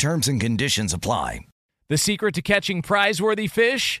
Terms and conditions apply. The secret to catching prize-worthy fish?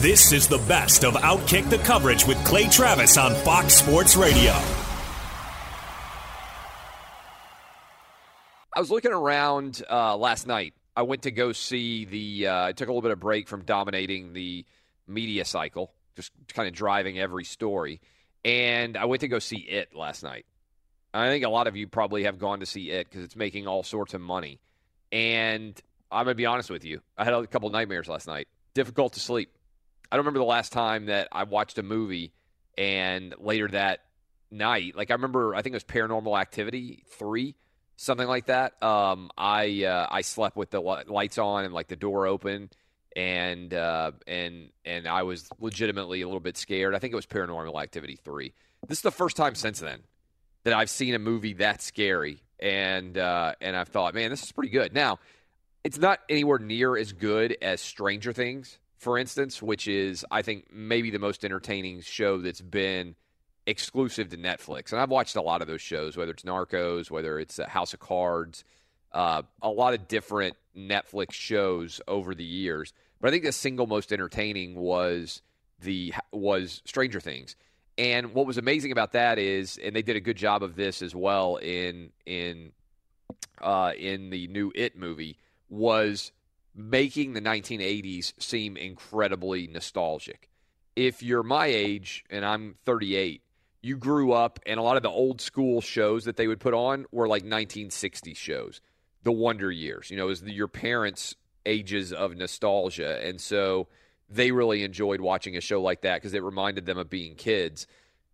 This is the best of Outkick the coverage with Clay Travis on Fox Sports Radio. I was looking around uh, last night. I went to go see the. Uh, I took a little bit of break from dominating the media cycle, just kind of driving every story, and I went to go see it last night. I think a lot of you probably have gone to see it because it's making all sorts of money. And I'm gonna be honest with you, I had a couple nightmares last night. Difficult to sleep. I don't remember the last time that I watched a movie and later that night, like I remember, I think it was Paranormal Activity three, something like that. Um, I uh, I slept with the lights on and like the door open, and uh, and and I was legitimately a little bit scared. I think it was Paranormal Activity three. This is the first time since then that I've seen a movie that scary, and uh, and I've thought, man, this is pretty good. Now, it's not anywhere near as good as Stranger Things for instance, which is, I think, maybe the most entertaining show that's been exclusive to Netflix. And I've watched a lot of those shows, whether it's Narcos, whether it's uh, House of Cards, uh, a lot of different Netflix shows over the years. But I think the single most entertaining was the was Stranger Things. And what was amazing about that is, and they did a good job of this as well in in uh, in the new It movie, was making the 1980s seem incredibly nostalgic. If you're my age and I'm 38, you grew up and a lot of the old school shows that they would put on were like 1960s shows, the Wonder Years. You know, is your parents' ages of nostalgia, and so they really enjoyed watching a show like that because it reminded them of being kids.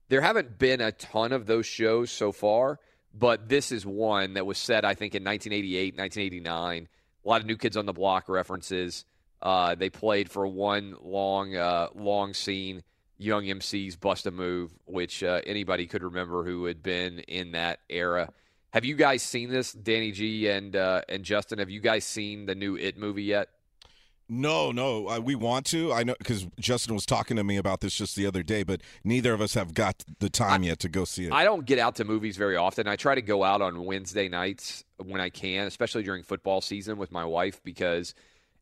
There haven't been a ton of those shows so far, but this is one that was set, I think, in 1988, 1989 a lot of new kids on the block references. Uh, they played for one long, uh, long scene. Young MCs bust a move, which uh, anybody could remember who had been in that era. Have you guys seen this, Danny G and uh, and Justin? Have you guys seen the new It movie yet? No, no, uh, we want to. I know because Justin was talking to me about this just the other day, but neither of us have got the time I, yet to go see it. I don't get out to movies very often. I try to go out on Wednesday nights when I can, especially during football season with my wife, because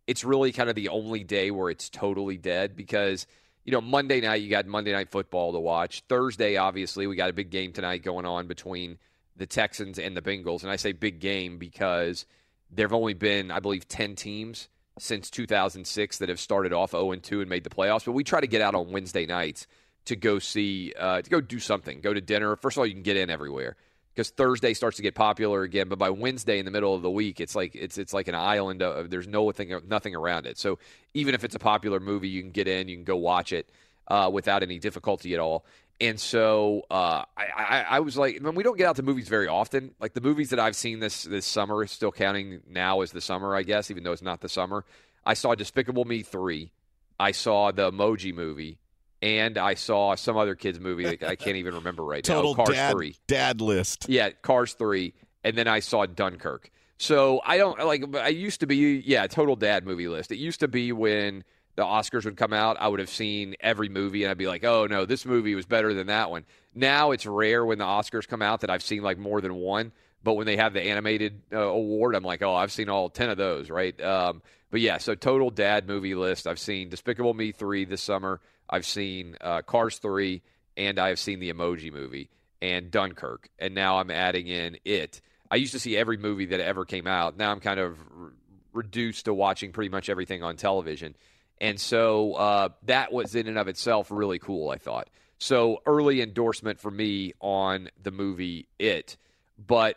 it's really kind of the only day where it's totally dead. Because you know, Monday night you got Monday night football to watch. Thursday, obviously, we got a big game tonight going on between the Texans and the Bengals, and I say big game because there have only been, I believe, ten teams since 2006 that have started off 0 2 and made the playoffs. But we try to get out on Wednesday nights to go see, uh, to go do something, go to dinner. First of all, you can get in everywhere because Thursday starts to get popular again. But by Wednesday in the middle of the week, it's like it's it's like an island of there's no thing, nothing around it. So even if it's a popular movie, you can get in, you can go watch it uh, without any difficulty at all. And so uh, I, I, I, was like, I mean, we don't get out to movies very often. Like the movies that I've seen this this summer, still counting now as the summer, I guess, even though it's not the summer. I saw Despicable Me three. I saw the Emoji Movie, and I saw some other kids movie that I can't even remember right Total now. Cars dad, three. dad list. Yeah, Cars three, and then I saw Dunkirk. So I don't like. I used to be yeah, total dad movie list. It used to be when the Oscars would come out, I would have seen every movie and I'd be like, oh no, this movie was better than that one. Now it's rare when the Oscars come out that I've seen like more than one. But when they have the animated uh, award, I'm like, oh, I've seen all ten of those, right? Um, but yeah, so total dad movie list. I've seen Despicable Me three this summer. I've seen uh, Cars three, and I have seen the Emoji movie and Dunkirk, and now I'm adding in it. I used to see every movie that ever came out. Now I'm kind of re- reduced to watching pretty much everything on television. And so uh, that was in and of itself really cool, I thought. So early endorsement for me on the movie It. But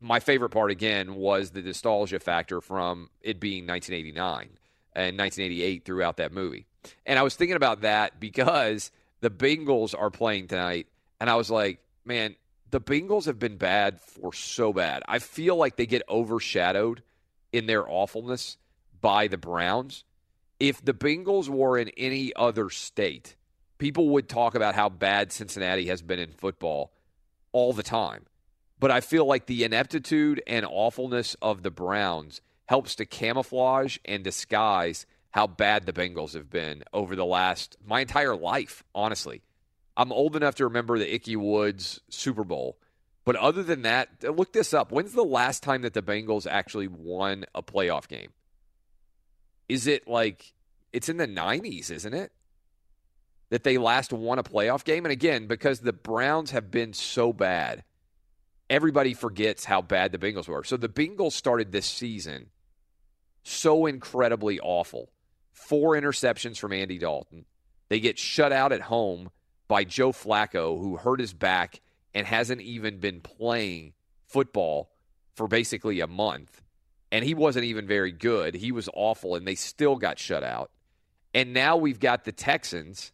my favorite part, again, was the nostalgia factor from it being 1989 and 1988 throughout that movie. And I was thinking about that because the Bengals are playing tonight. And I was like, man, the Bengals have been bad for so bad. I feel like they get overshadowed in their awfulness by the Browns. If the Bengals were in any other state, people would talk about how bad Cincinnati has been in football all the time. But I feel like the ineptitude and awfulness of the Browns helps to camouflage and disguise how bad the Bengals have been over the last my entire life, honestly. I'm old enough to remember the Ickey Woods Super Bowl. But other than that, look this up. When's the last time that the Bengals actually won a playoff game? Is it like it's in the 90s, isn't it? That they last won a playoff game? And again, because the Browns have been so bad, everybody forgets how bad the Bengals were. So the Bengals started this season so incredibly awful. Four interceptions from Andy Dalton. They get shut out at home by Joe Flacco, who hurt his back and hasn't even been playing football for basically a month. And he wasn't even very good. He was awful, and they still got shut out. And now we've got the Texans,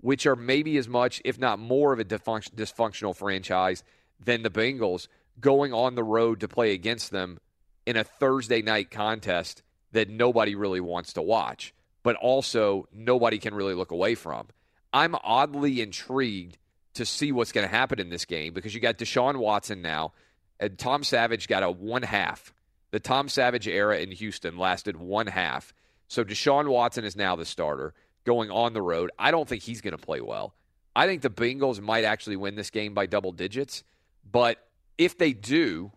which are maybe as much, if not more, of a dysfunct- dysfunctional franchise than the Bengals, going on the road to play against them in a Thursday night contest that nobody really wants to watch, but also nobody can really look away from. I'm oddly intrigued to see what's going to happen in this game because you got Deshaun Watson now, and Tom Savage got a one half. The Tom Savage era in Houston lasted one half. So Deshaun Watson is now the starter going on the road. I don't think he's going to play well. I think the Bengals might actually win this game by double digits. But if they do,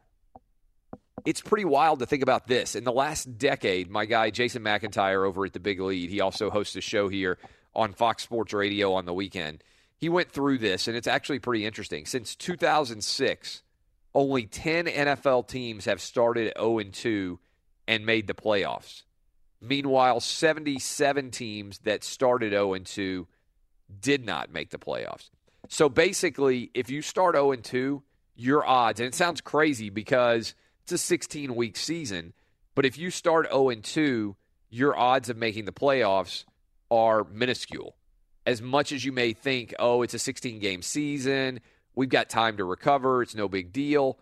it's pretty wild to think about this. In the last decade, my guy Jason McIntyre over at the Big Lead, he also hosts a show here on Fox Sports Radio on the weekend. He went through this, and it's actually pretty interesting. Since 2006, only 10 NFL teams have started 0 2 and made the playoffs. Meanwhile, 77 teams that started 0 2 did not make the playoffs. So basically, if you start 0 2, your odds, and it sounds crazy because it's a 16 week season, but if you start 0 2, your odds of making the playoffs are minuscule. As much as you may think, oh, it's a 16 game season, we've got time to recover, it's no big deal.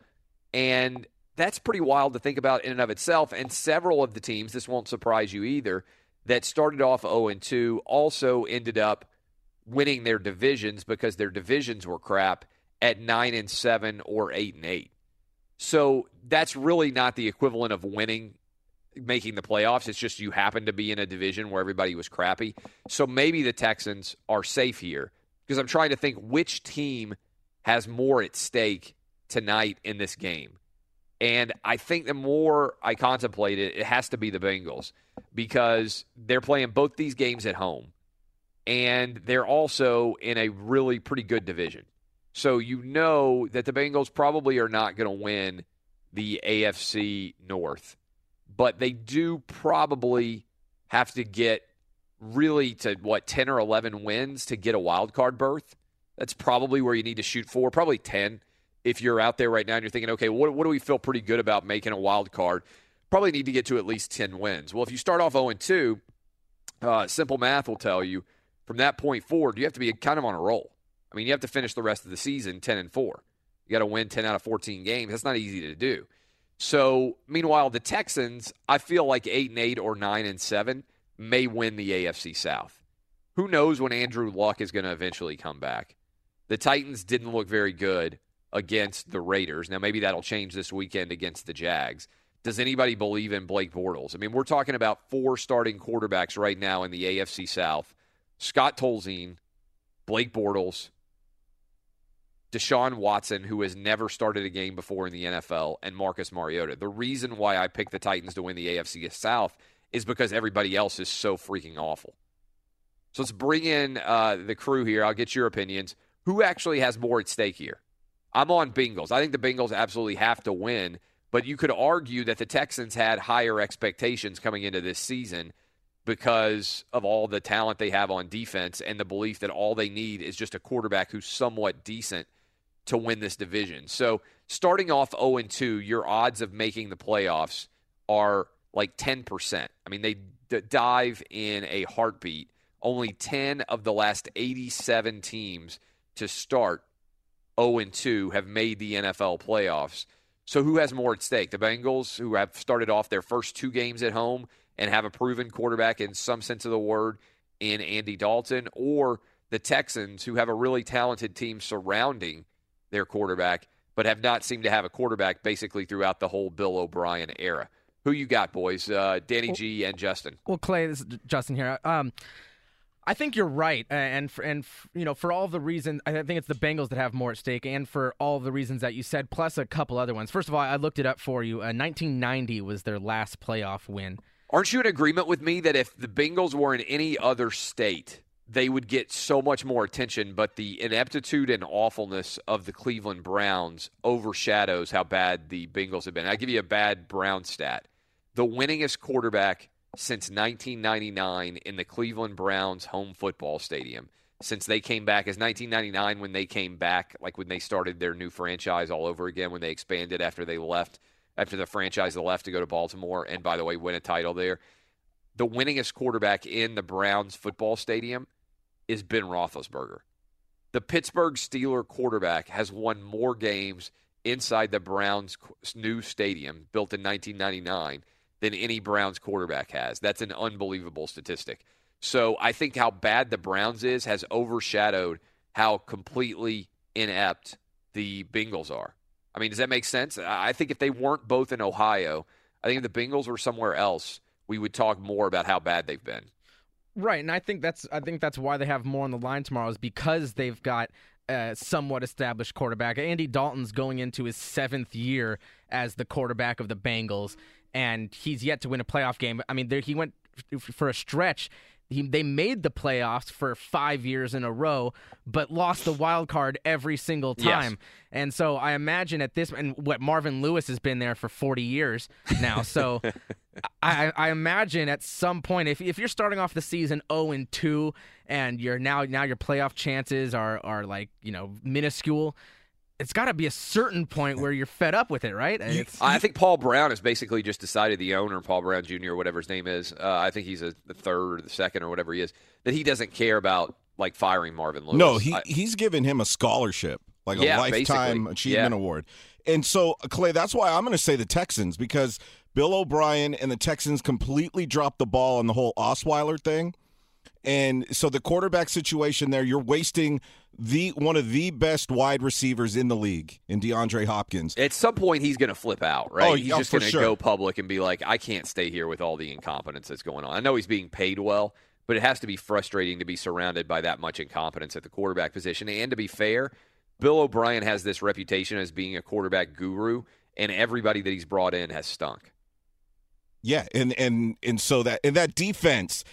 And that's pretty wild to think about in and of itself. And several of the teams, this won't surprise you either, that started off 0 2 also ended up winning their divisions because their divisions were crap at 9 and 7 or 8 and 8. So that's really not the equivalent of winning making the playoffs. It's just you happen to be in a division where everybody was crappy. So maybe the Texans are safe here because I'm trying to think which team has more at stake tonight in this game. And I think the more I contemplate it, it has to be the Bengals because they're playing both these games at home. And they're also in a really pretty good division. So you know that the Bengals probably are not going to win the AFC North but they do probably have to get really to what 10 or 11 wins to get a wild card berth. That's probably where you need to shoot for, probably 10 if you're out there right now and you're thinking, okay, what, what do we feel pretty good about making a wild card? Probably need to get to at least 10 wins. Well, if you start off 0 2, uh, simple math will tell you from that point forward, you have to be kind of on a roll. I mean, you have to finish the rest of the season 10 and 4. You got to win 10 out of 14 games. That's not easy to do. So, meanwhile, the Texans, I feel like eight and eight or nine and seven may win the AFC South. who knows when Andrew Luck is going to eventually come back? The Titans didn't look very good against the Raiders. Now, maybe that'll change this weekend against the Jags. Does anybody believe in Blake Bortles? I mean, we're talking about four starting quarterbacks right now in the AFC South Scott Tolzien, Blake Bortles, Deshaun Watson, who has never started a game before in the NFL, and Marcus Mariota. The reason why I picked the Titans to win the AFC South is because everybody else is so freaking awful. So let's bring in uh, the crew here. I'll get your opinions. Who actually has more at stake here? I'm on Bengals. I think the Bengals absolutely have to win, but you could argue that the Texans had higher expectations coming into this season because of all the talent they have on defense and the belief that all they need is just a quarterback who's somewhat decent to win this division. So, starting off 0 2, your odds of making the playoffs are like 10%. I mean, they d- dive in a heartbeat. Only 10 of the last 87 teams to start 0 2 have made the NFL playoffs. So, who has more at stake? The Bengals, who have started off their first two games at home and have a proven quarterback in some sense of the word in Andy Dalton, or the Texans, who have a really talented team surrounding their quarterback, but have not seemed to have a quarterback basically throughout the whole Bill O'Brien era. Who you got, boys? Uh, Danny G and Justin. Well, Clay, this is Justin here. Um, I think you're right, and for, and you know for all the reasons, I think it's the Bengals that have more at stake, and for all the reasons that you said, plus a couple other ones. First of all, I looked it up for you. Uh, 1990 was their last playoff win. Aren't you in agreement with me that if the Bengals were in any other state, they would get so much more attention, but the ineptitude and awfulness of the Cleveland Browns overshadows how bad the Bengals have been. I give you a bad Brown stat. The winningest quarterback since 1999 in the Cleveland Browns home football stadium since they came back is 1999 when they came back, like when they started their new franchise all over again, when they expanded after they left, after the franchise left to go to Baltimore, and by the way, win a title there. The winningest quarterback in the Browns football stadium is Ben Roethlisberger. The Pittsburgh Steeler quarterback has won more games inside the Browns' new stadium, built in 1999, than any Browns quarterback has. That's an unbelievable statistic. So I think how bad the Browns is has overshadowed how completely inept the Bengals are. I mean, does that make sense? I think if they weren't both in Ohio, I think if the Bengals were somewhere else, we would talk more about how bad they've been. Right, and I think that's I think that's why they have more on the line tomorrow is because they've got a somewhat established quarterback. Andy Dalton's going into his seventh year as the quarterback of the Bengals, and he's yet to win a playoff game. I mean, there, he went for a stretch. He, they made the playoffs for five years in a row, but lost the wild card every single time. Yes. And so I imagine at this, and what Marvin Lewis has been there for 40 years now. So I, I imagine at some point, if, if you're starting off the season 0 and 2, and you're now now your playoff chances are are like you know minuscule, it's got to be a certain point where you're fed up with it, right? It's, I think Paul Brown has basically just decided the owner, Paul Brown Jr., or whatever his name is. Uh, I think he's a, the third or the second or whatever he is. That he doesn't care about like firing Marvin Lewis. No, he I- he's given him a scholarship, like a Yeah, lifetime basically. achievement Yeah. award. And so, Clay, that's why I'm going to say the Texans because Bill O'Brien and the Texans completely dropped the ball on the whole Osweiler thing. And so the quarterback situation there, you're wasting the one of the best wide receivers in the league in DeAndre Hopkins. At some point, he's going to flip out, right? Oh, he's yeah, just going to sure. go public and be like, I can't stay here with all the incompetence that's going on. I know he's being paid well, but it has to be frustrating to be surrounded by that much incompetence at the quarterback position. And to be fair, Bill O'Brien has this reputation as being a quarterback guru, and everybody that he's brought in has stunk. Yeah, and and and so that and that defense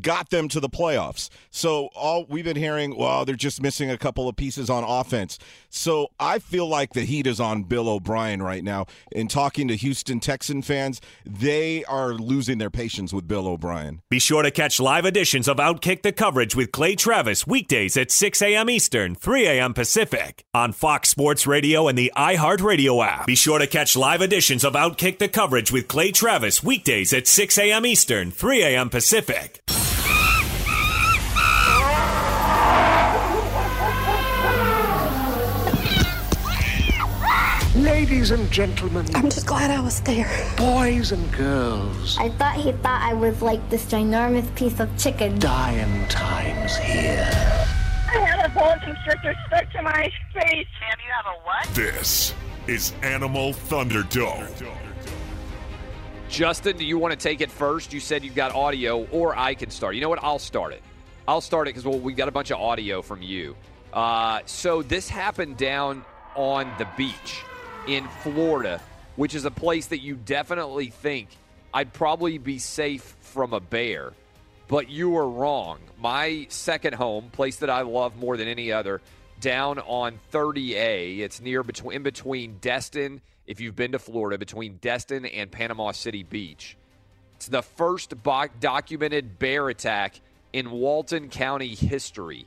got them to the playoffs. So all we've been hearing, well, they're just missing a couple of pieces on offense. So I feel like the heat is on Bill O'Brien right now. In talking to Houston Texan fans, they are losing their patience with Bill O'Brien. Be sure to catch live editions of Outkick the Coverage with Clay Travis weekdays at 6 a.m. Eastern, 3 a.m. Pacific on Fox Sports Radio and the iHeartRadio app. Be sure to catch live editions of Outkick the Coverage with Clay Travis weekdays at 6 a.m. Eastern, 3 a.m. Pacific. Ladies Ladies and gentlemen, I'm just glad I was there. boys and girls, I thought he thought I was like this ginormous piece of chicken. dying times here. I had a boa constrictor stuck to my face. And you have a what? This is Animal Thunderdome. Justin, do you want to take it first? You said you've got audio, or I can start. You know what? I'll start it. I'll start it because well, we got a bunch of audio from you. Uh, so this happened down on the beach in Florida, which is a place that you definitely think I'd probably be safe from a bear. But you were wrong. My second home, place that I love more than any other, down on 30A. It's near between in between Destin, if you've been to Florida, between Destin and Panama City Beach. It's the first bo- documented bear attack in Walton County history.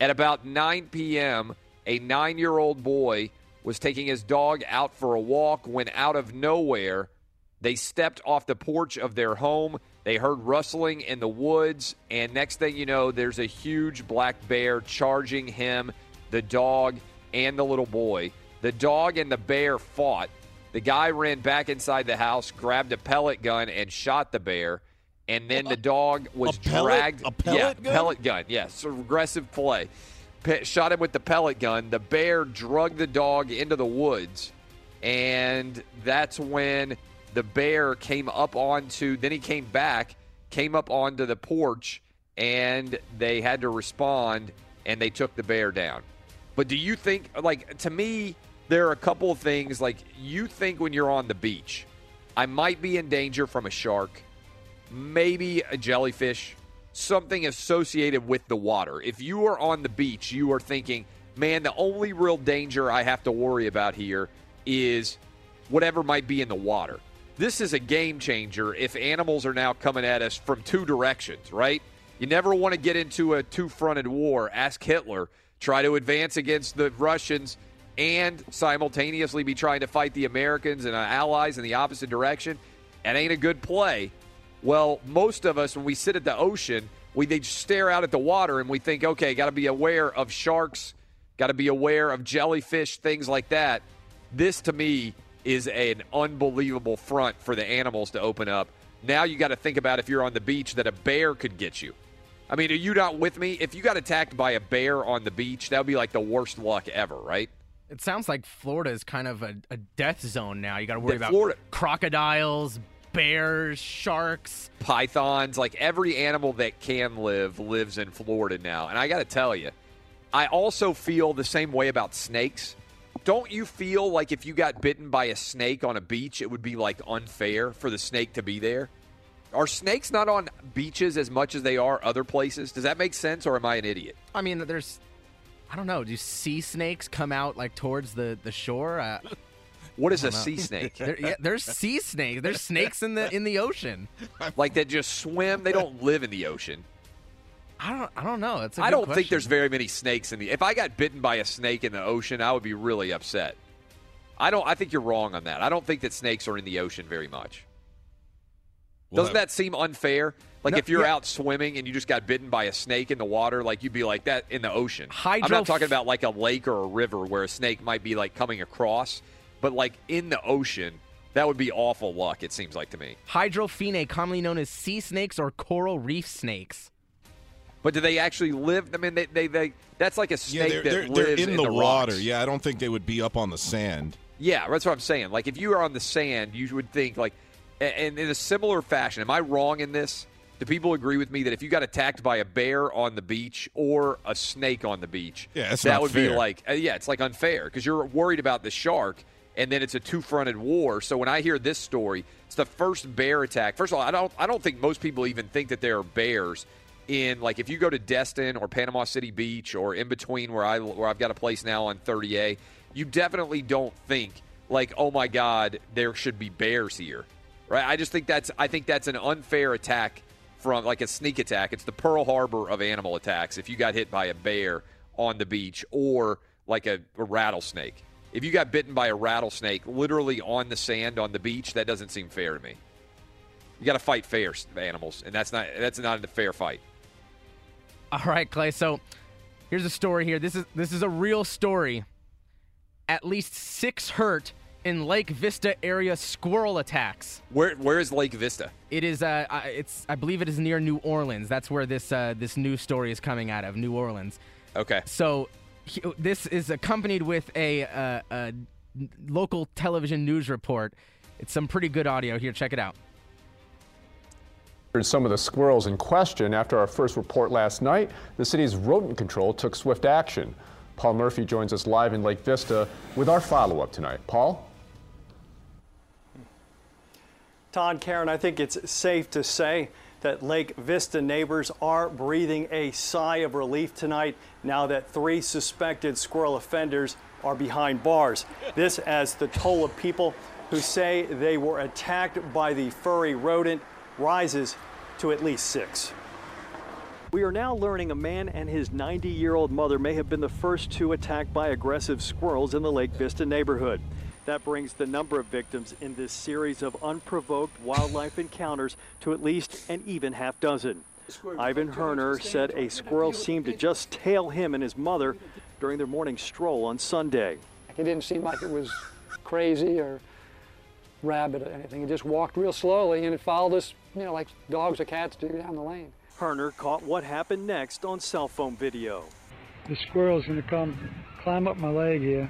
At about 9 p.m., a nine year old boy was taking his dog out for a walk when out of nowhere, they stepped off the porch of their home. They heard rustling in the woods, and next thing you know, there's a huge black bear charging him, the dog, and the little boy. The dog and the bear fought. The guy ran back inside the house, grabbed a pellet gun, and shot the bear. And then the dog was pellet- dragged. a pellet yeah, gun? pellet gun. Yes, aggressive play. Shot him with the pellet gun. The bear drugged the dog into the woods, and that's when the bear came up onto. Then he came back, came up onto the porch, and they had to respond, and they took the bear down. But do you think, like, to me, there are a couple of things. Like, you think when you're on the beach, I might be in danger from a shark, maybe a jellyfish, something associated with the water. If you are on the beach, you are thinking, man, the only real danger I have to worry about here is whatever might be in the water. This is a game changer if animals are now coming at us from two directions, right? You never want to get into a two fronted war. Ask Hitler. Try to advance against the Russians and simultaneously be trying to fight the Americans and allies in the opposite direction. That ain't a good play. Well, most of us, when we sit at the ocean, we they just stare out at the water and we think, okay, got to be aware of sharks, got to be aware of jellyfish, things like that. This, to me, is an unbelievable front for the animals to open up. Now you got to think about if you're on the beach that a bear could get you. I mean, are you not with me? If you got attacked by a bear on the beach, that would be like the worst luck ever, right? It sounds like Florida is kind of a, a death zone now. You got to worry Yeah, about Florida- crocodiles, bears, sharks. pythons, like every animal that can live lives in Florida now. And I got to tell you, I also feel the same way about snakes. Don't you feel like if you got bitten by a snake on a beach, it would be like unfair for the snake to be there? Are snakes not on beaches as much as they are other places? Does that make sense or am I an idiot? I mean, there's, I don't know. Do sea snakes come out like towards the the shore? Uh, What is a know. sea snake? There, yeah, there's sea snakes. There's snakes in the in the ocean. Like that just swim? They don't live in the ocean. I don't. I don't know. It's. I I don't think there's very many snakes in the. If I got bitten by a snake in the ocean, I would be really upset. I don't. I think you're wrong on that. I don't think that snakes are in the ocean very much. Well, Doesn't that seem unfair? Like No, if you're yeah. out swimming and you just got bitten by a snake in the water, like you'd be like that in the ocean. I'm not talking about like a lake or a river where a snake might be like coming across, but like in the ocean, that would be awful luck. It seems like to me. Hydrophiinae, commonly known as sea snakes or coral reef snakes. But do they actually live? I mean, they they, they that's like a Yeah, snake they're, that they're, they're lives in, the, water. rocks. Yeah, I don't think they would be up on the sand. Yeah, that's what I'm saying. Like if you are on the sand, you would think like, and in a similar fashion. Am I wrong in this? Do people agree with me that if you got attacked by a bear on the beach or a snake on the beach, Yeah, that's that not would be like, uh, yeah, it's like unfair because you're worried about the shark, and then it's a two-fronted war. So when I hear this story, it's the first bear attack. First of all, I don't, I don't think most people even think that there are bears in like if you go to Destin or Panama City Beach or in between where I where I've got a place now on 30A, you definitely don't think like oh my god there should be bears here, right? I just think that's I think that's an unfair attack from like a sneak attack. It's the Pearl Harbor of animal attacks. If you got hit by a bear on the beach or like a, a rattlesnake, if you got bitten by a rattlesnake literally on the sand on the beach, that doesn't seem fair to me. You got to fight fair animals, and that's not that's not a fair fight. All right, Clay. So here's a story here. This is this is a real story. At least six hurt in Lake Vista area squirrel attacks. Where where is Lake Vista? It is uh, it's I believe it is near New Orleans. That's where this uh, this news story is coming out of, New Orleans. Okay. So he, this is accompanied with a, uh, a local television news report. It's some pretty good audio here. Check it out. Some of the squirrels in question after our first report last night, the city's rodent control took swift action. Paul Murphy joins us live in Lake Vista with our follow up tonight. Paul? Todd, Karen, I think it's safe to say that Lake Vista neighbors are breathing a sigh of relief tonight now that three suspected squirrel offenders are behind bars. This as the toll of people who say they were attacked by the furry rodent rises to at least six. We are now learning a man and his 90 year old mother may have been the first two attacked by aggressive squirrels in the Lake Vista neighborhood. That brings the number of victims in this series of unprovoked wildlife encounters to at least an even half dozen. Ivan Herner said a squirrel seemed to just tail him and his mother during their morning stroll on Sunday. It didn't seem like it was crazy or rabid or anything. It just walked real slowly and it followed us, you know, like dogs or cats do down the lane. Herner caught what happened next on cell phone video. The squirrel's gonna come climb up my leg here.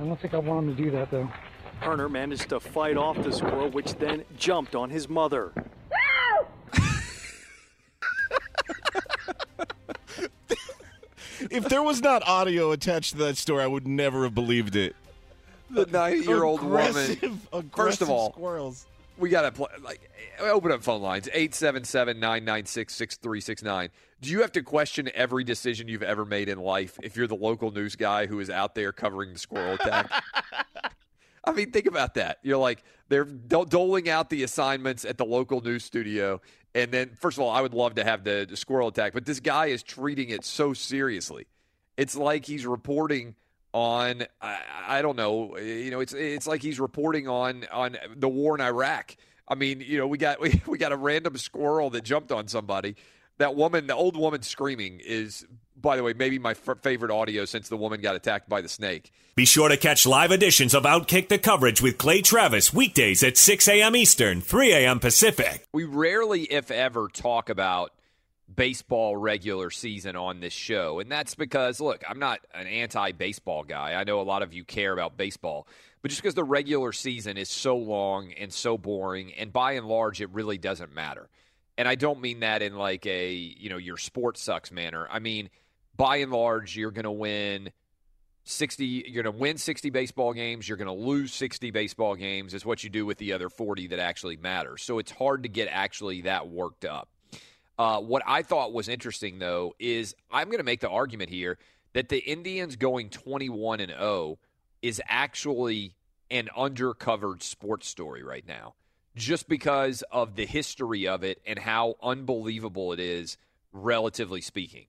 I don't think I want him to do that though. Herner managed to fight off the squirrel, which then jumped on his mother. if there was not audio attached to that story, I would never have believed it. The nine-year-old woman. Aggressive- First of all, squirrels. we gotta play. Like, open up phone lines 877-996-6369. Do you have to question every decision you've ever made in life if you're the local news guy who is out there covering the squirrel attack? I mean, think about that. You're like they're do- doling out the assignments at the local news studio, and then first of all, I would love to have the, the squirrel attack, but this guy is treating it so seriously. It's like he's reporting on I, I don't know, you know, it's it's like he's reporting on on the war in Iraq. I mean, you know, we got we, we got a random squirrel that jumped on somebody. That woman, the old woman screaming, is by the way maybe my f- favorite audio since the woman got attacked by the snake. Be sure to catch live editions of Outkick the Coverage with Clay Travis weekdays at 6 a.m. Eastern, 3 a.m. Pacific. We rarely, if ever, talk about baseball regular season on this show. And that's because, look, I'm not an anti baseball guy. I know a lot of you care about baseball. But just because the regular season is so long and so boring, and by and large, it really doesn't matter. And I don't mean that in like a, you know, your sports sucks manner. I mean, by and large, you're going to win 60 you're going to win 60 baseball games you're going to lose 60 baseball games is what you do with the other 40 that actually matters. so it's hard to get actually that worked up uh, what i thought was interesting though is i'm going to make the argument here that the indians going 21 and 0 is actually an undercovered sports story right now just because of the history of it and how unbelievable it is relatively speaking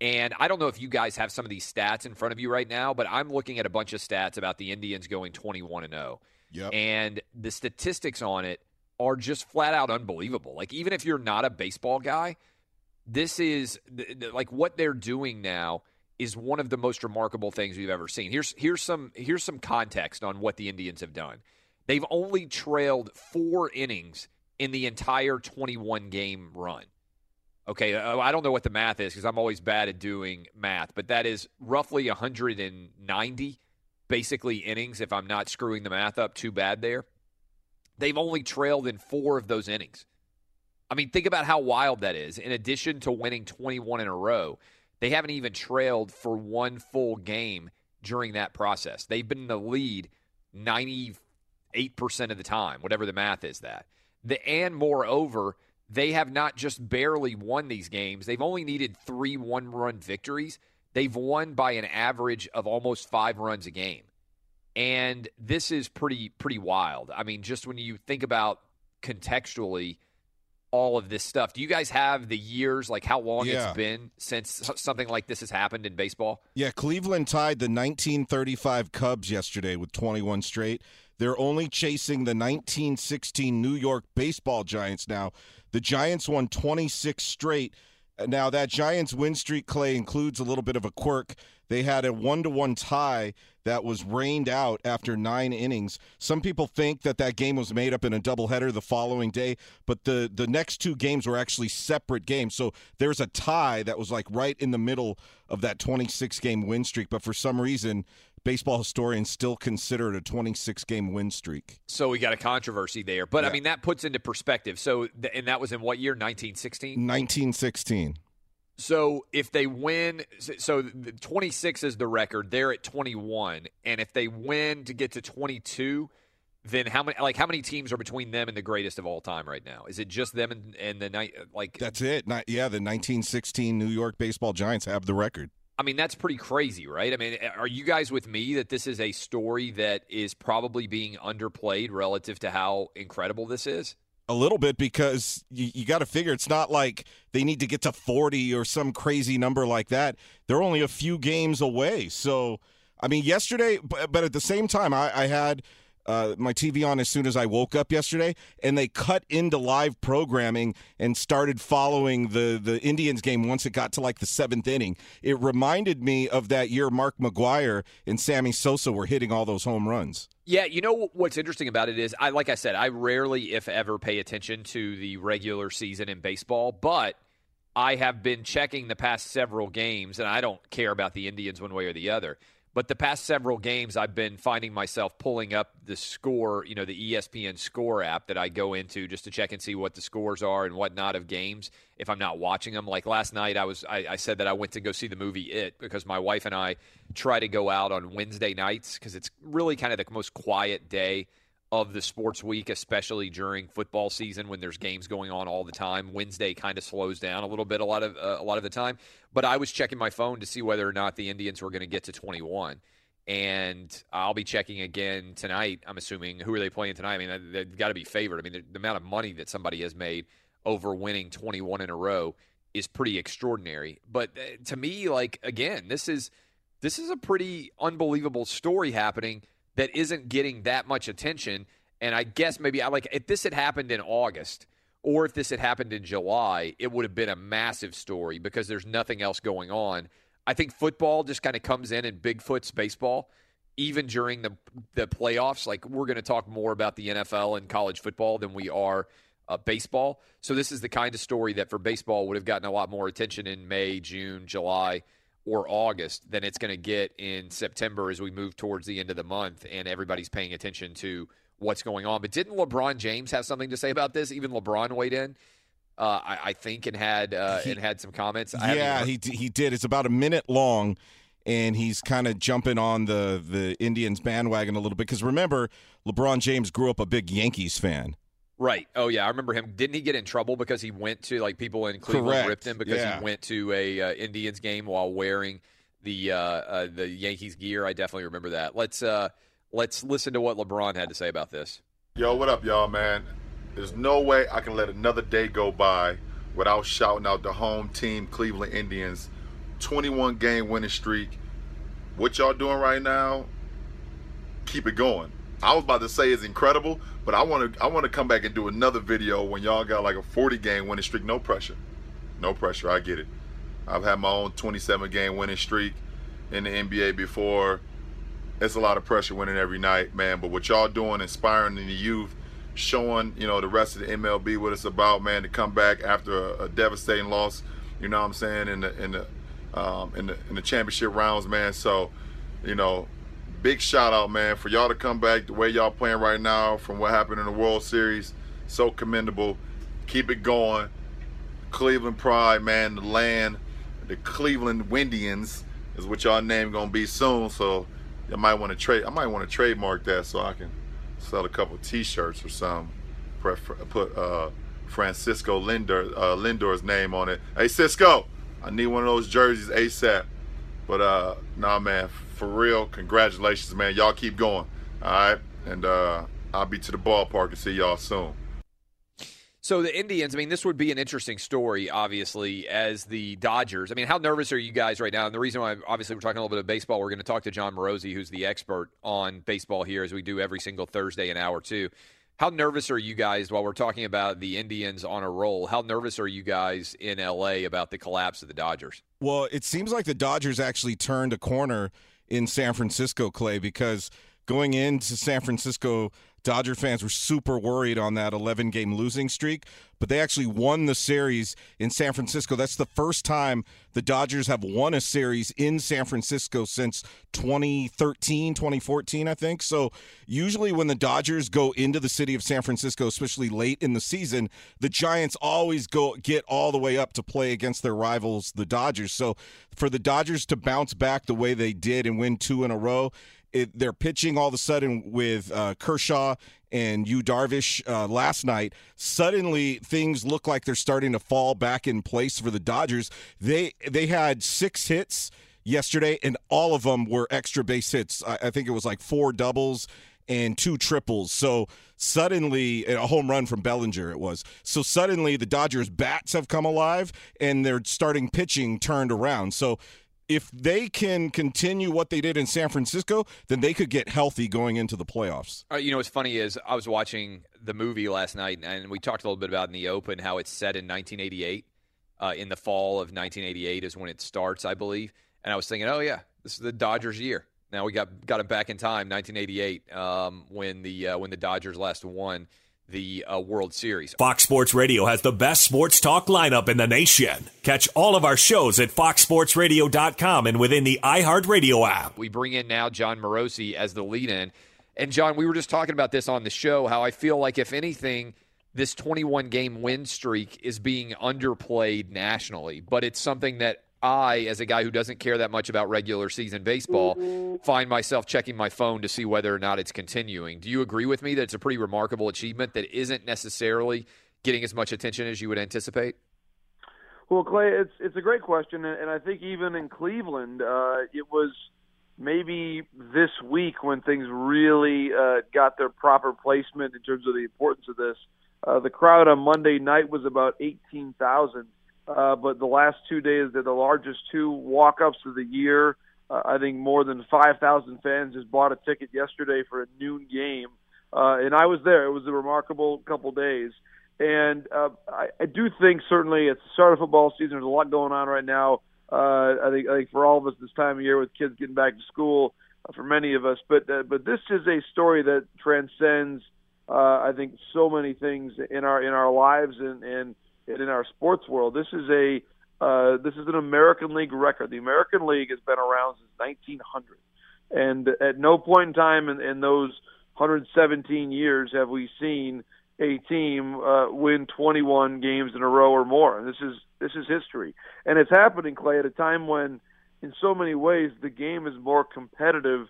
and I don't know if you guys have some of these stats in front of you right now, but I'm looking at a bunch of stats about the Indians going 21 and 0. Yep. And the statistics on it are just flat out unbelievable. Like even if you're not a baseball guy, this is like what they're doing now is one of the most remarkable things we've ever seen. Here's here's some here's some context on what the Indians have done. They've only trailed 4 innings in the entire 21 game run. Okay, uh, I don't know what the math is because I'm always bad at doing math, but that is roughly 190 basically innings if I'm not screwing the math up too bad there. They've only trailed in four of those innings. I mean, think about how wild that is. In addition to winning 21 in a row, they haven't even trailed for one full game during that process. They've been in the lead 98% of the time, whatever the math is that. The and moreover, they have not just barely won these games. They've only needed three one run victories. They've won by an average of almost five runs a game. And this is pretty pretty wild. I mean, just when you think about contextually all of this stuff. Do you guys have the years, like how long Yeah. it's been since something like this has happened in baseball? Yeah, Cleveland tied the 1935 Cubs yesterday with 21 straight. They're only chasing the 1916 New York baseball Giants now. The Giants won 26 straight. Now, that Giants win streak, Clay, includes a little bit of a quirk. They had a one to one tie that was rained out after nine innings. Some people think that that game was made up in a doubleheader the following day, but the the next two games were actually separate games. So there's a tie that was like right in the middle of that 26 game win streak. But for some reason, baseball historians still consider it a 26 game win streak. So we got a controversy there, but I mean that puts into perspective. So th- and that was in what year? 1916. 1916. So if they win, so the 26 is the record. They're at 21, and if they win to get to 22, then how many? Like how many teams are between them and the greatest of all time right now? Is it just them and, and the night? Like That's it. Not, yeah, the 1916 New York Baseball Giants have the record. I mean, that's pretty crazy, right? I mean, are you guys with me that this is a story that is probably being underplayed relative to how incredible this is? A little bit because you, you got to figure it's not like they need to get to 40 or some crazy number like that. They're only a few games away. So, I mean, yesterday, but, but at the same time, I, I had uh, my TV on as soon as I woke up yesterday, and they cut into live programming and started following the, the Indians game once it got to like the seventh inning. It reminded me of that year Mark McGwire and Sammy Sosa were hitting all those home runs. Yeah, you know what's interesting about it is I like I said, I rarely if ever pay attention to the regular season in baseball, but I have been checking the past several games and I don't care about the Indians one way or the other. But the past several games I've been finding myself pulling up the score, you know, the ESPN score app that I go into just to check and see what the scores are and whatnot of games if I'm not watching them. Like last night I was I, I said that I went to go see the movie It because my wife and I try to go out on Wednesday nights because it's really kind of the most quiet day of the sports week, especially during football season when there's games going on all the time. Wednesday kind of slows down a little bit a lot of uh, a lot of the time. But I was checking my phone to see whether or not the Indians were going to get to 21, and I'll be checking again tonight. I'm assuming who are they playing tonight? I mean, they've got to be favored. I mean, the, the amount of money that somebody has made over winning 21 in a row is pretty extraordinary. But uh, to me, like again, this is this is a pretty unbelievable story happening that isn't getting that much attention. And I guess maybe I like if this had happened in August or if this had happened in July, it would have been a massive story because there's nothing else going on. I think football just kind of comes in and Bigfoot's baseball, even during the the playoffs. Like we're going to talk more about the NFL and college football than we are uh, baseball. So this is the kind of story that for baseball would have gotten a lot more attention in May, June, July, or August than it's going to get in September as we move towards the end of the month and everybody's paying attention to what's going on. But didn't LeBron James have something to say about this? Even LeBron weighed in, uh, I, I think, and had uh, and had some comments. I yeah, he d- he did. It's about a minute long, and he's kind of jumping on the the Indians bandwagon a little bit because remember, LeBron James grew up a big Yankees fan. Right. Oh yeah, I remember him. Didn't he get in trouble because he went to like people in Cleveland Correct. ripped him because Yeah. he went to a uh, Indians game while wearing the uh, uh, the Yankees gear? I definitely remember that. Let's uh, let's listen to what LeBron had to say about this. Yo, what up, y'all, man? There's no way I can let another day go by without shouting out the home team, Cleveland Indians, 21 game winning streak. What y'all doing right now? Keep it going. I was about to say it's incredible, but I want to I want to come back and do another video when y'all got like a 40 game winning streak. No pressure, no pressure. I get it. I've had my own 27 game winning streak in the NBA before it's a lot of pressure winning every night, man. But what y'all doing, inspiring the youth, showing you know the rest of the MLB what it's about, man. To come back after a, a devastating loss, you know what I'm saying in the in the um, in the in the championship rounds, man. So, you know, big shout out, man, for y'all to come back the way y'all playing right now from what happened in the World Series. So commendable. Keep it going. Cleveland Pride, man, the land, the Cleveland Windians is what y'all name gonna be soon. So I might want to trade. I might want to trademark that so I can sell a couple T-shirts or. Pre- Put uh, Francisco Lindor uh, Lindor's name on it. Hey Cisco, I need one of those jerseys ASAP. But uh, nah, man, for real, congratulations, man. Y'all keep going. All right, and uh, I'll be to the ballpark and see y'all soon. So the Indians, I mean, this would be an interesting story, obviously, as the Dodgers. I mean, how nervous are you guys right now? And the reason why, obviously, we're talking a little bit of baseball, we're going to talk to Jon Morosi, who's the expert on baseball here, as we do every single Thursday, an hour two. How nervous are you guys while we're talking about the Indians on a roll? How nervous are you guys in LA about the collapse of the Dodgers? Well, it seems like the Dodgers actually turned a corner in San Francisco, Clay, because going into San Francisco, Dodger fans were super worried on that 11 game losing streak, but they actually won the series in San Francisco. That's the first time the Dodgers have won a series in San Francisco since 2013, 2014, I think. So, usually when the Dodgers go into the city of San Francisco, especially late in the season, the Giants always go get all the way up to play against their rivals, the Dodgers. So, for the Dodgers to bounce back the way they did and win two in a row, it, they're pitching all of a sudden with uh, Kershaw and Yu Darvish uh, last night. Suddenly, things look like they're starting to fall back in place for the Dodgers. They they had six hits yesterday, and all of them were extra base hits. I, I think it was like four doubles and two triples. So suddenly, a home run from Bellinger, it was. So suddenly, the Dodgers' bats have come alive, and their starting pitching turned around. So if they can continue what they did in San Francisco, then they could get healthy going into the playoffs. Uh, you know what's funny is I was watching the movie last night, and we talked a little bit about in the open how it's set in 1988. Uh, in the fall of 1988 is when it starts, I believe. And I was thinking, oh yeah, this is the Dodgers' year. Now we got got it back in time, 1988, um, when the uh, when the Dodgers last won the uh, World Series. Fox Sports Radio has the best sports talk lineup in the nation. Catch all of our shows at foxsportsradio.com and within the iHeartRadio app. We bring in now Jon Morosi as the lead in. And Jon, we were just talking about this on the show how I feel like if anything this 21 game win streak is being underplayed nationally, but it's something that I, as a guy who doesn't care that much about regular season baseball, find myself checking my phone to see whether or not it's continuing. Do you agree with me that it's a pretty remarkable achievement that isn't necessarily getting as much attention as you would anticipate? Well, Clay, it's it's a great question, and I think even in Cleveland, uh, it was maybe this week when things really uh, got their proper placement in terms of the importance of this. Uh, the crowd on Monday night was about eighteen thousand uh, but the last two days, they're the largest two walk-ups of the year. Uh, I think more than 5,000 fans just bought a ticket yesterday for a noon game, uh, and I was there. It was a remarkable couple days, and uh, I, I do think certainly it's the start of football season. There's a lot going on right now. Uh, I think I think for all of us this time of year with kids getting back to school, uh, for many of us, but uh, but this is a story that transcends. Uh, I think so many things in our in our lives and and in our sports world. This is a uh, this is an American League record. The American League has been around since 1900, and at no point in time in, in those 117 years have we seen a team uh, win 21 games in a row or more. And this is this is history, and it's happening, Clay, at a time when, in so many ways, the game is more competitive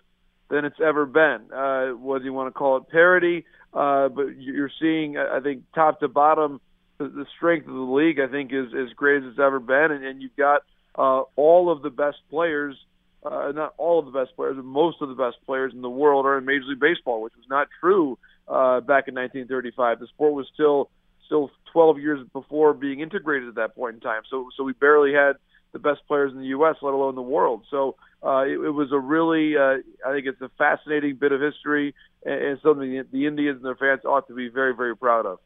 than it's ever been. Uh, whether you want to call it parity, uh, but you're seeing, I think, top to bottom the, strength of the league, I think, is as great as it's ever been, and, and you've got uh, all of the best players. Uh, not all of the best players, but most of the best players in the world are in Major League Baseball, which was not true uh, back in 1935. The sport was still still 12 years before being integrated at that point in time. So so we barely had the best players in the U.S., let alone the world. So uh, it, it was a really, uh, I think it's a fascinating bit of history and, and something the Indians and their fans ought to be very, very proud of.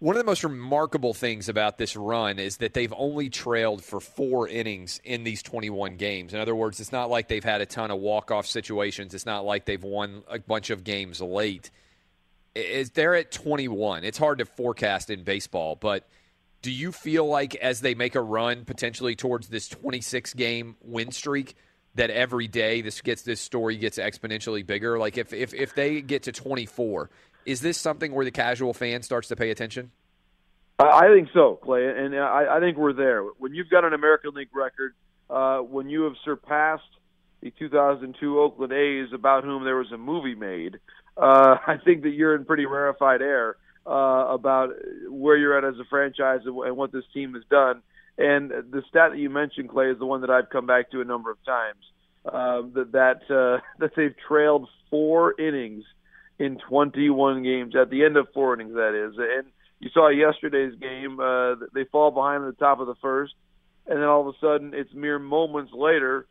One of the most remarkable things about this run is that they've only trailed for four innings in these 21 games. In other words, it's not like they've had a ton of walk-off situations. It's not like they've won a bunch of games late. Is they're at 21. It's hard to forecast in baseball, but do you feel like as they make a run potentially towards this 26 game win streak that every day this gets this story gets exponentially bigger? Like if if if they get to 24 is this something where the casual fan starts to pay attention? I think so, Clay, and I, think we're there. When you've got an American League record, uh, when you have surpassed the 2002 Oakland A's, about whom there was a movie made, uh, I think that you're in pretty rarefied air uh, about where you're at as a franchise and, and what this team has done. And the stat that you mentioned, Clay, is the one that I've come back to a number of times. Uh, that that uh, that they've trailed four innings in 21 games at the end of four innings. That is, and you saw yesterday's game. Uh, they fall behind at the top of the first, and then all of a sudden, it's mere moments later.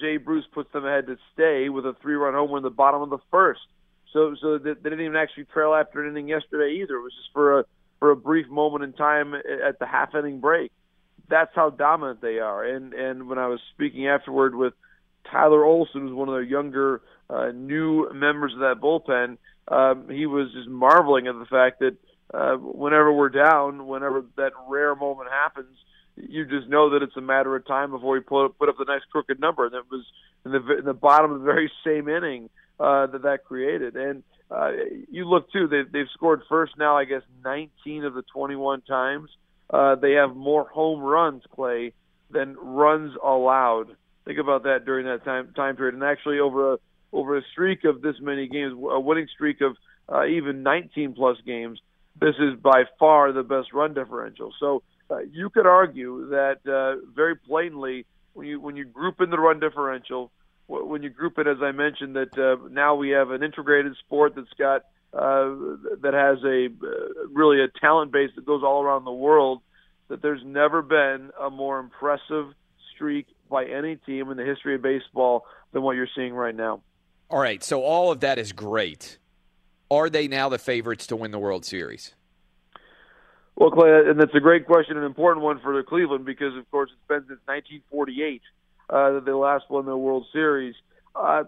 Jay Bruce puts them ahead to stay with a three-run homer in the bottom of the first. So so they, they didn't even actually trail after an inning yesterday either. It was just for a for a brief moment in time at the half inning break. That's how dominant they are. And and when I was speaking afterward with Tyler Olson, who's one of their younger uh, new members of that bullpen, um, he was just marveling at the fact that uh, whenever we're down, whenever that rare moment happens, you just know that it's a matter of time before we put put up the next crooked number. And it was in the in the bottom of the very same inning uh, that that created. And uh, you look too; they've they've scored first now, I guess, 19 of the 21 times. Uh, they have more home runs, Clay, than runs allowed. Think about that during that time time period, and actually over a over a streak of this many games, a winning streak of uh, even 19 plus games. This is by far the best run differential. So uh, you could argue that uh, very plainly when you when you group in the run differential, when you group it, as I mentioned, that uh, now we have an integrated sport that's got uh, that has a uh, really a talent base that goes all around the world. That there's never been a more impressive streak by any team in the history of baseball than what you're seeing right now. All right, so all of that is great. Are they now the favorites to win the World Series? Well, Clay, and that's a great question, an important one for the Cleveland because, of course, it's been since 1948 uh, that they last won the World Series. Uh,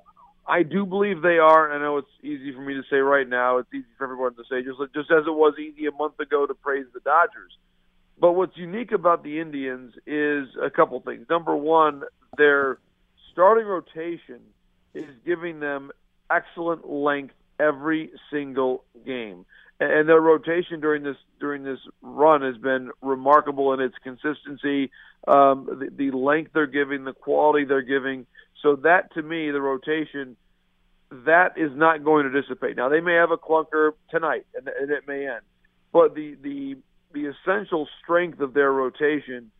I do believe they are. I know it's easy for me to say right now. It's easy for everyone to say, just just as it was easy a month ago to praise the Dodgers. But what's unique about the Indians is a couple things. Number one, their starting rotation is giving them excellent length every single game and their rotation during this during this run has been remarkable in its consistency, um, the, the length they're giving, the quality they're giving. So that to me, the rotation, that is not going to dissipate. Now they may have a clunker tonight, and, and it may end, but the the the essential strength of their rotation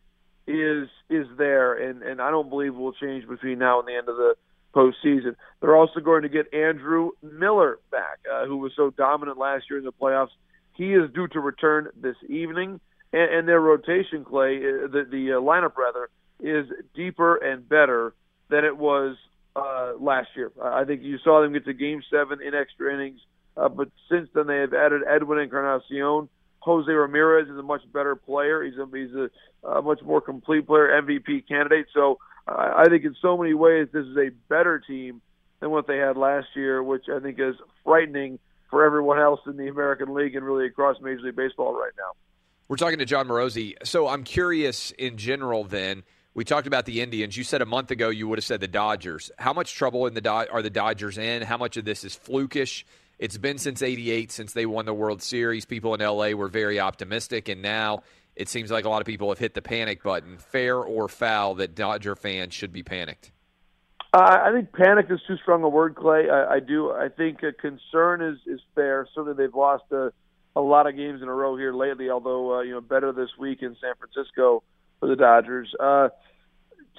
is is there, and and I don't believe will change between now and the end of the postseason. They're also going to get Andrew Miller back, uh, who was so dominant last year in the playoffs. He is due to return this evening, and, and their rotation, Clay, uh, the, the uh, lineup rather, is deeper and better than it was uh, last year. I think you saw them get to Game Seven in extra innings, uh, but since then they have added Edwin Encarnacion. Jose Ramirez is a much better player. He's a he's a, a much more complete player, MVP candidate. So I think in so many ways this is a better team than what they had last year, which I think is frightening for everyone else in the American League and really across Major League Baseball right now. We're talking to Jon Morosi. So I'm curious in general then. We talked about the Indians. You said a month ago you would have said the Dodgers. How much trouble in the Do- are the Dodgers in? How much of this is flukish? It's been since 88 since they won the World Series. People in LA were very optimistic and now it seems like a lot of people have hit the panic button. Fair or foul that Dodger fans should be panicked? Uh, I think panic is too strong a word, Clay. I, I do. I think a concern is is fair. Certainly, they've lost a, a lot of games in a row here lately. Although uh, you know, better this week in San Francisco for the Dodgers. Uh,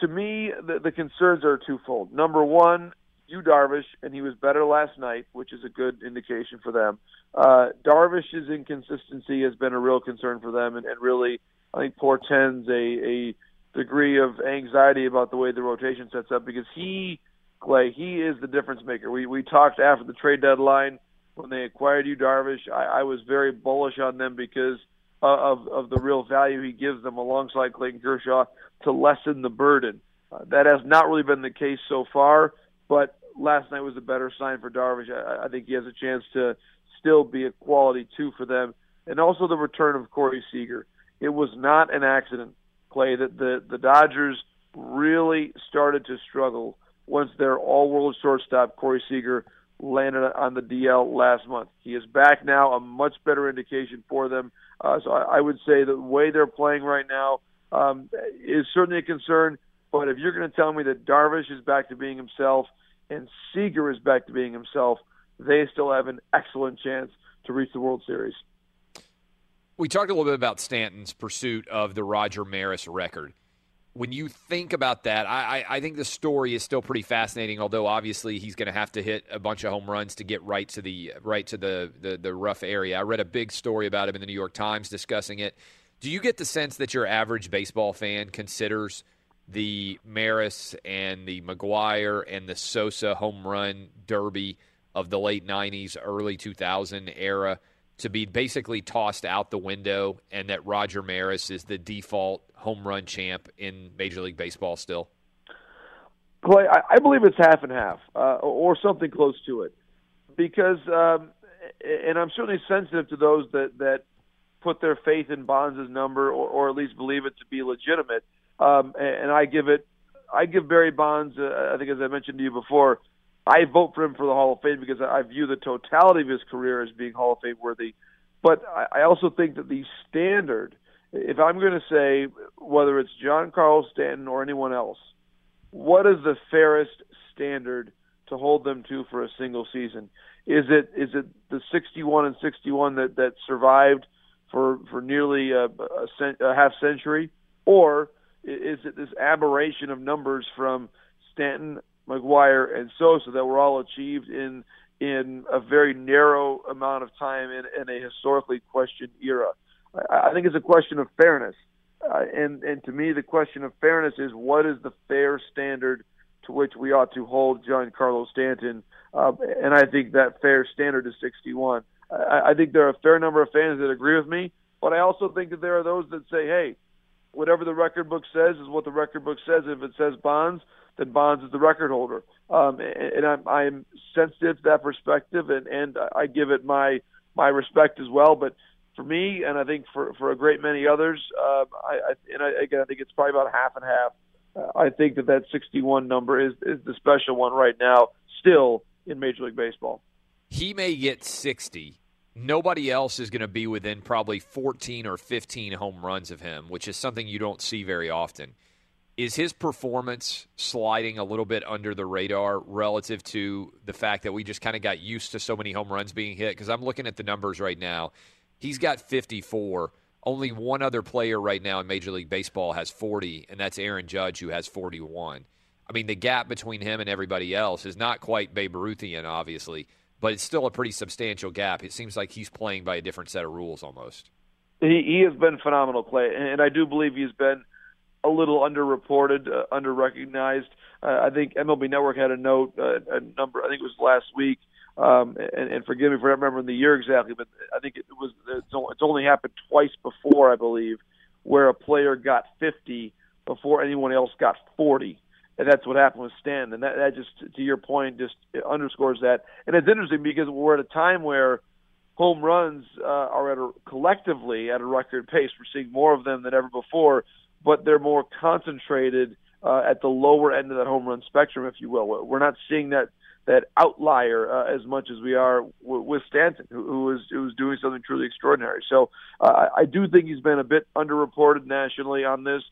to me, the, the concerns are twofold. Number one, Yu Darvish, and he was better last night, which is a good indication for them. Uh, Darvish's inconsistency has been a real concern for them, and, and really, I think portends a, a degree of anxiety about the way the rotation sets up because he, Clay, he is the difference maker. We we talked after the trade deadline when they acquired Yu Darvish. I, I was very bullish on them because of of the real value he gives them alongside Clayton Kershaw to lessen the burden. Uh, that has not really been the case so far, but last night was a better sign for Darvish. I, I think he has a chance to still be a quality two for them. And also the return of Corey Seager. It was not an accident, Clay, that the, the Dodgers really started to struggle once their all world shortstop, Corey Seager, landed on the DL last month. He is back now, a much better indication for them. Uh, so I, I would say the way they're playing right now um, is certainly a concern. But if you're going to tell me that Darvish is back to being himself and Seager is back to being himself, they still have an excellent chance to reach the World Series. We talked a little bit about Stanton's pursuit of the Roger Maris record. When you think about that, I, I think the story is still pretty fascinating. Although obviously he's going to have to hit a bunch of home runs to get right to the right to the, the the rough area. I read a big story about him in the New York Times discussing it. Do you get the sense that your average baseball fan considers the Maris and the McGwire and the Sosa home run derby of the late 90s, early 2000 era to be basically tossed out the window and that Roger Maris is the default home run champ in Major League Baseball still? Clay, I, believe it's half and half, uh, or something close to it, because, um, and I'm certainly sensitive to those that that put their faith in Bonds' number, or, or at least believe it to be legitimate. Um, and, I give it, I give Barry Bonds. Uh, I think, as I mentioned to you before, I vote for him for the Hall of Fame because I view the totality of his career as being Hall of Fame worthy. But I, I also think that the standard, if I'm going to say whether it's Giancarlo Stanton or anyone else, what is the fairest standard to hold them to for a single season? Is it is it the 61 and 61 that that survived for for nearly a, a, cent, a half century, or is it this aberration of numbers from Stanton, McGwire, and Sosa that were all achieved in in a very narrow amount of time in, in a historically questioned era? I, I think it's a question of fairness. Uh, and and to me, the question of fairness is what is the fair standard to which we ought to hold Giancarlo Stanton? Uh, and I think that fair standard is 61. I, I think there are a fair number of fans that agree with me, but I also think that there are those that say, hey, whatever the record book says is what the record book says. If it says Bonds, then Bonds is the record holder. Um, and, I'm, I'm sensitive to that perspective, and, and I give it my my respect as well. But for me, and I think for for a great many others, um, I, I and I, again I think it's probably about half and half. Uh, I think that that 61 number is is the special one right now, still in Major League Baseball. He may get 60. Nobody else is going to be within probably 14 or 15 home runs of him, which is something you don't see very often. Is his performance sliding a little bit under the radar relative to the fact that we just kind of got used to so many home runs being hit? Because I'm looking at the numbers right now. He's got 54. Only one other player right now in Major League Baseball has 40, and that's Aaron Judge, who has 41. I mean, the gap between him and everybody else is not quite Babe Ruthian, obviously, but it's still a pretty substantial gap. It seems like he's playing by a different set of rules almost. He, he has been phenomenal, Clay, and I do believe he's been a little underreported, uh, underrecognized. Uh, I think MLB Network had a note, uh, a number. I think it was last week um, and, and forgive me for not remembering the year exactly, but I think it was it's only happened twice before, I believe, where a player got 50 before anyone else got 40, and that's what happened with Stan. And that, that just, to your point, just underscores that. And it's interesting because we're at a time where home runs uh, are at a, collectively at a record pace. We're seeing more of them than ever before, but they're more concentrated uh, at the lower end of that home run spectrum, if you will. We're not seeing that that outlier uh, as much as we are w- with Stanton, who, who is who is doing something truly extraordinary. So uh, I do think he's been a bit underreported nationally on this.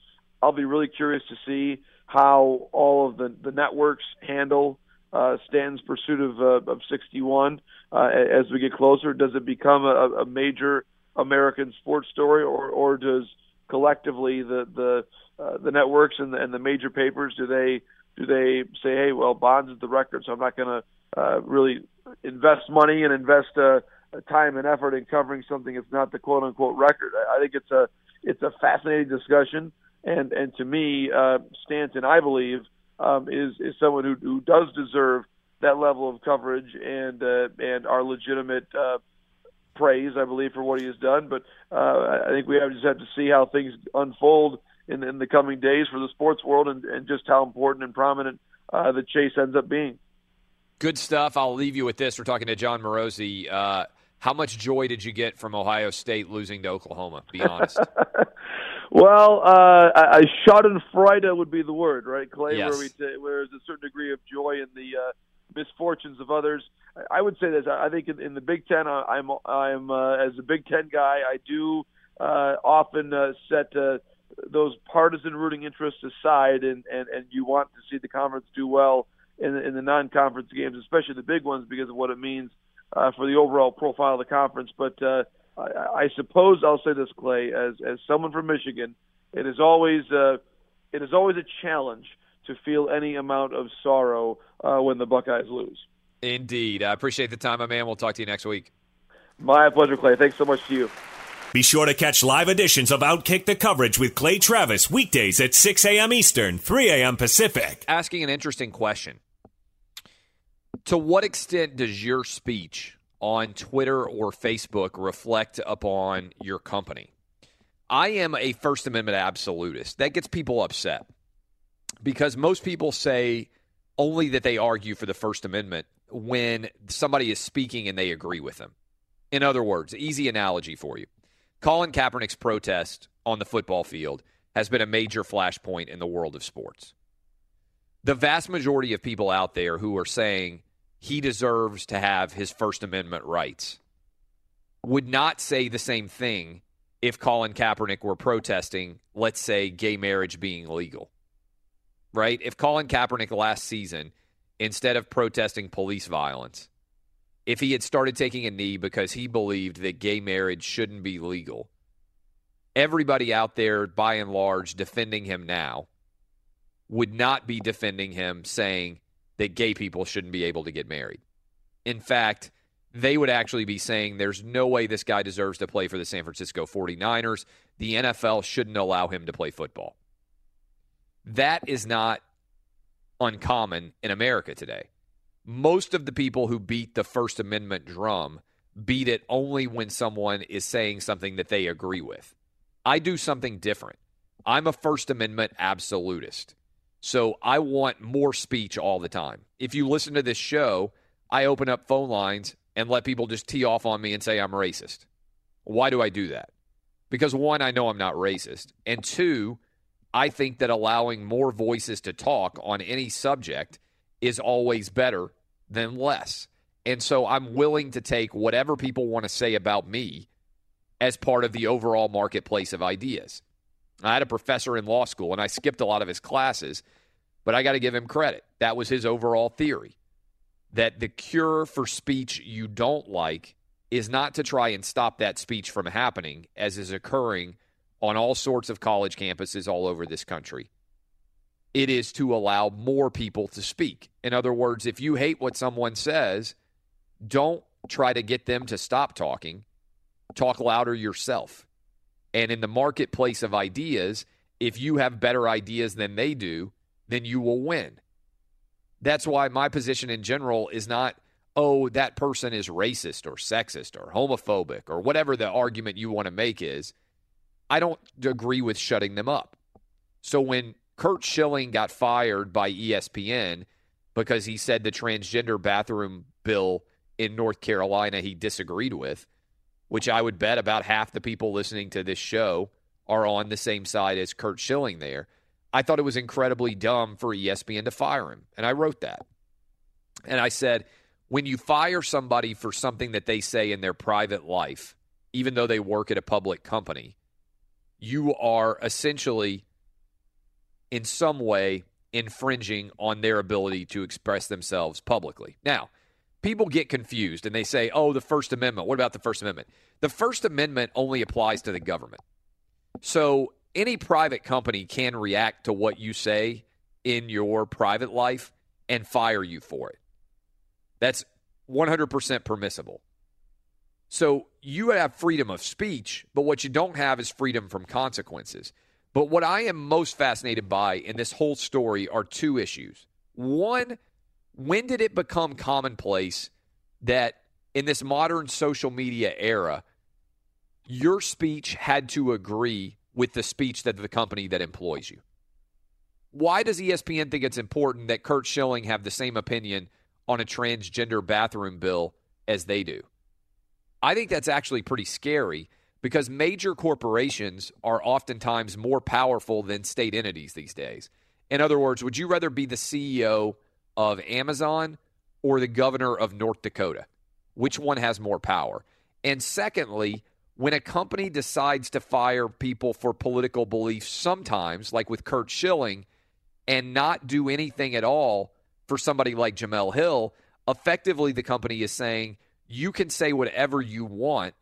I'll be really curious to see how all of the the networks handle uh, Stanton's pursuit of uh, of 61 uh, as we get closer. Does it become a, a major American sports story, or or does collectively the the uh, the networks and the, and the major papers do they do they say, hey, well, Bonds is the record, so I'm not going to uh, really invest money and invest uh, time and effort in covering something that's not the quote unquote record? I, I think it's a it's a fascinating discussion, and and to me, uh, Stanton, I believe, um, is is someone who who does deserve that level of coverage and uh, and our legitimate uh, praise, I believe, for what he has done. But uh, I think we have just have to see how things unfold in, in the coming days for the sports world and, and just how important and prominent uh, the chase ends up being. Good stuff. I'll leave you with this. We're talking to Jon Morosi. Uh, how much joy did you get from Ohio State losing to Oklahoma? Be honest. well, uh, a Schadenfreude would be the word, right, Clay? Yes. Where, we t- where there's a certain degree of joy in the uh, misfortunes of others. I would say this. I think in, in the Big Ten, I'm I'm uh, as a Big Ten guy, I do uh, often uh, set uh, those partisan rooting interests aside, and, and, and you want to see the conference do well in the, in the non-conference games, especially the big ones, because of what it means uh, for the overall profile of the conference. But uh, I, I suppose I'll say this, Clay, as as someone from Michigan, it is always uh, it is always a challenge to feel any amount of sorrow uh, when the Buckeyes lose. Indeed, I appreciate the time, my man. We'll talk to you next week. My pleasure, Clay. Thanks so much to you. Be sure to catch live editions of Outkick the Coverage with Clay Travis weekdays at 6 a.m. Eastern, 3 a.m. Pacific. Asking an interesting question. To what extent does your speech on Twitter or Facebook reflect upon your company? I am a First Amendment absolutist. That gets people upset because most people say only that they argue for the First Amendment when somebody is speaking and they agree with them. In other words, easy analogy for you Colin Kaepernick's protest on the football field has been a major flashpoint in the world of sports. The vast majority of people out there who are saying he deserves to have his First Amendment rights would not say the same thing if Colin Kaepernick were protesting, let's say, gay marriage being legal. Right? If Colin Kaepernick last season, instead of protesting police violence, if he had started taking a knee because he believed that gay marriage shouldn't be legal, everybody out there, by and large, defending him now would not be defending him saying that gay people shouldn't be able to get married. In fact, they would actually be saying there's no way this guy deserves to play for the San Francisco 49ers. The NFL shouldn't allow him to play football. That is not uncommon in America today. Most of the people who beat the First Amendment drum beat it only when someone is saying something that they agree with. I do something different. I'm a First Amendment absolutist. So I want more speech all the time. If you listen to this show, I open up phone lines and let people just tee off on me and say I'm racist. Why do I do that? Because one, I know I'm not racist. And two, I think that allowing more voices to talk on any subject is always better than less. And so I'm willing to take whatever people want to say about me as part of the overall marketplace of ideas. I had a professor in law school and I skipped a lot of his classes, but I got to give him credit. That was his overall theory that the cure for speech you don't like is not to try and stop that speech from happening, as is occurring on all sorts of college campuses all over this country. It is to allow more people to speak. In other words, if you hate what someone says, don't try to get them to stop talking. Talk louder yourself. And in the marketplace of ideas, if you have better ideas than they do, then you will win. That's why my position in general is not, oh, that person is racist or sexist or homophobic or whatever the argument you want to make is. I don't agree with shutting them up. So when Curt Schilling got fired by ESPN because he said the transgender bathroom bill in North Carolina he disagreed with, which I would bet about half the people listening to this show are on the same side as Curt Schilling there. I thought it was incredibly dumb for ESPN to fire him. And I wrote that. And I said, when you fire somebody for something that they say in their private life, even though they work at a public company, you are essentially, in some way, infringing on their ability to express themselves publicly. Now, people get confused and they say, oh, the First Amendment. What about the First Amendment? The First Amendment only applies to the government. So any private company can react to what you say in your private life and fire you for it. That's 100% permissible. So you have freedom of speech, but what you don't have is freedom from consequences. But what I am most fascinated by in this whole story are two issues. One, when did it become commonplace that in this modern social media era, your speech had to agree with the speech that the company that employs you. Why does ESPN think it's important that Curt Schilling have the same opinion on a transgender bathroom bill as they do? I think that's actually pretty scary because major corporations are oftentimes more powerful than state entities these days. In other words, would you rather be the CEO of Amazon or the governor of North Dakota? Which one has more power? And secondly, when a company decides to fire people for political beliefs, sometimes, like with Curt Schilling, and not do anything at all for somebody like Jemele Hill, effectively the company is saying, you can say whatever you want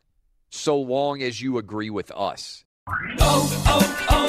so long as you agree with us. Oh, oh, oh!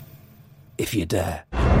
if you dare.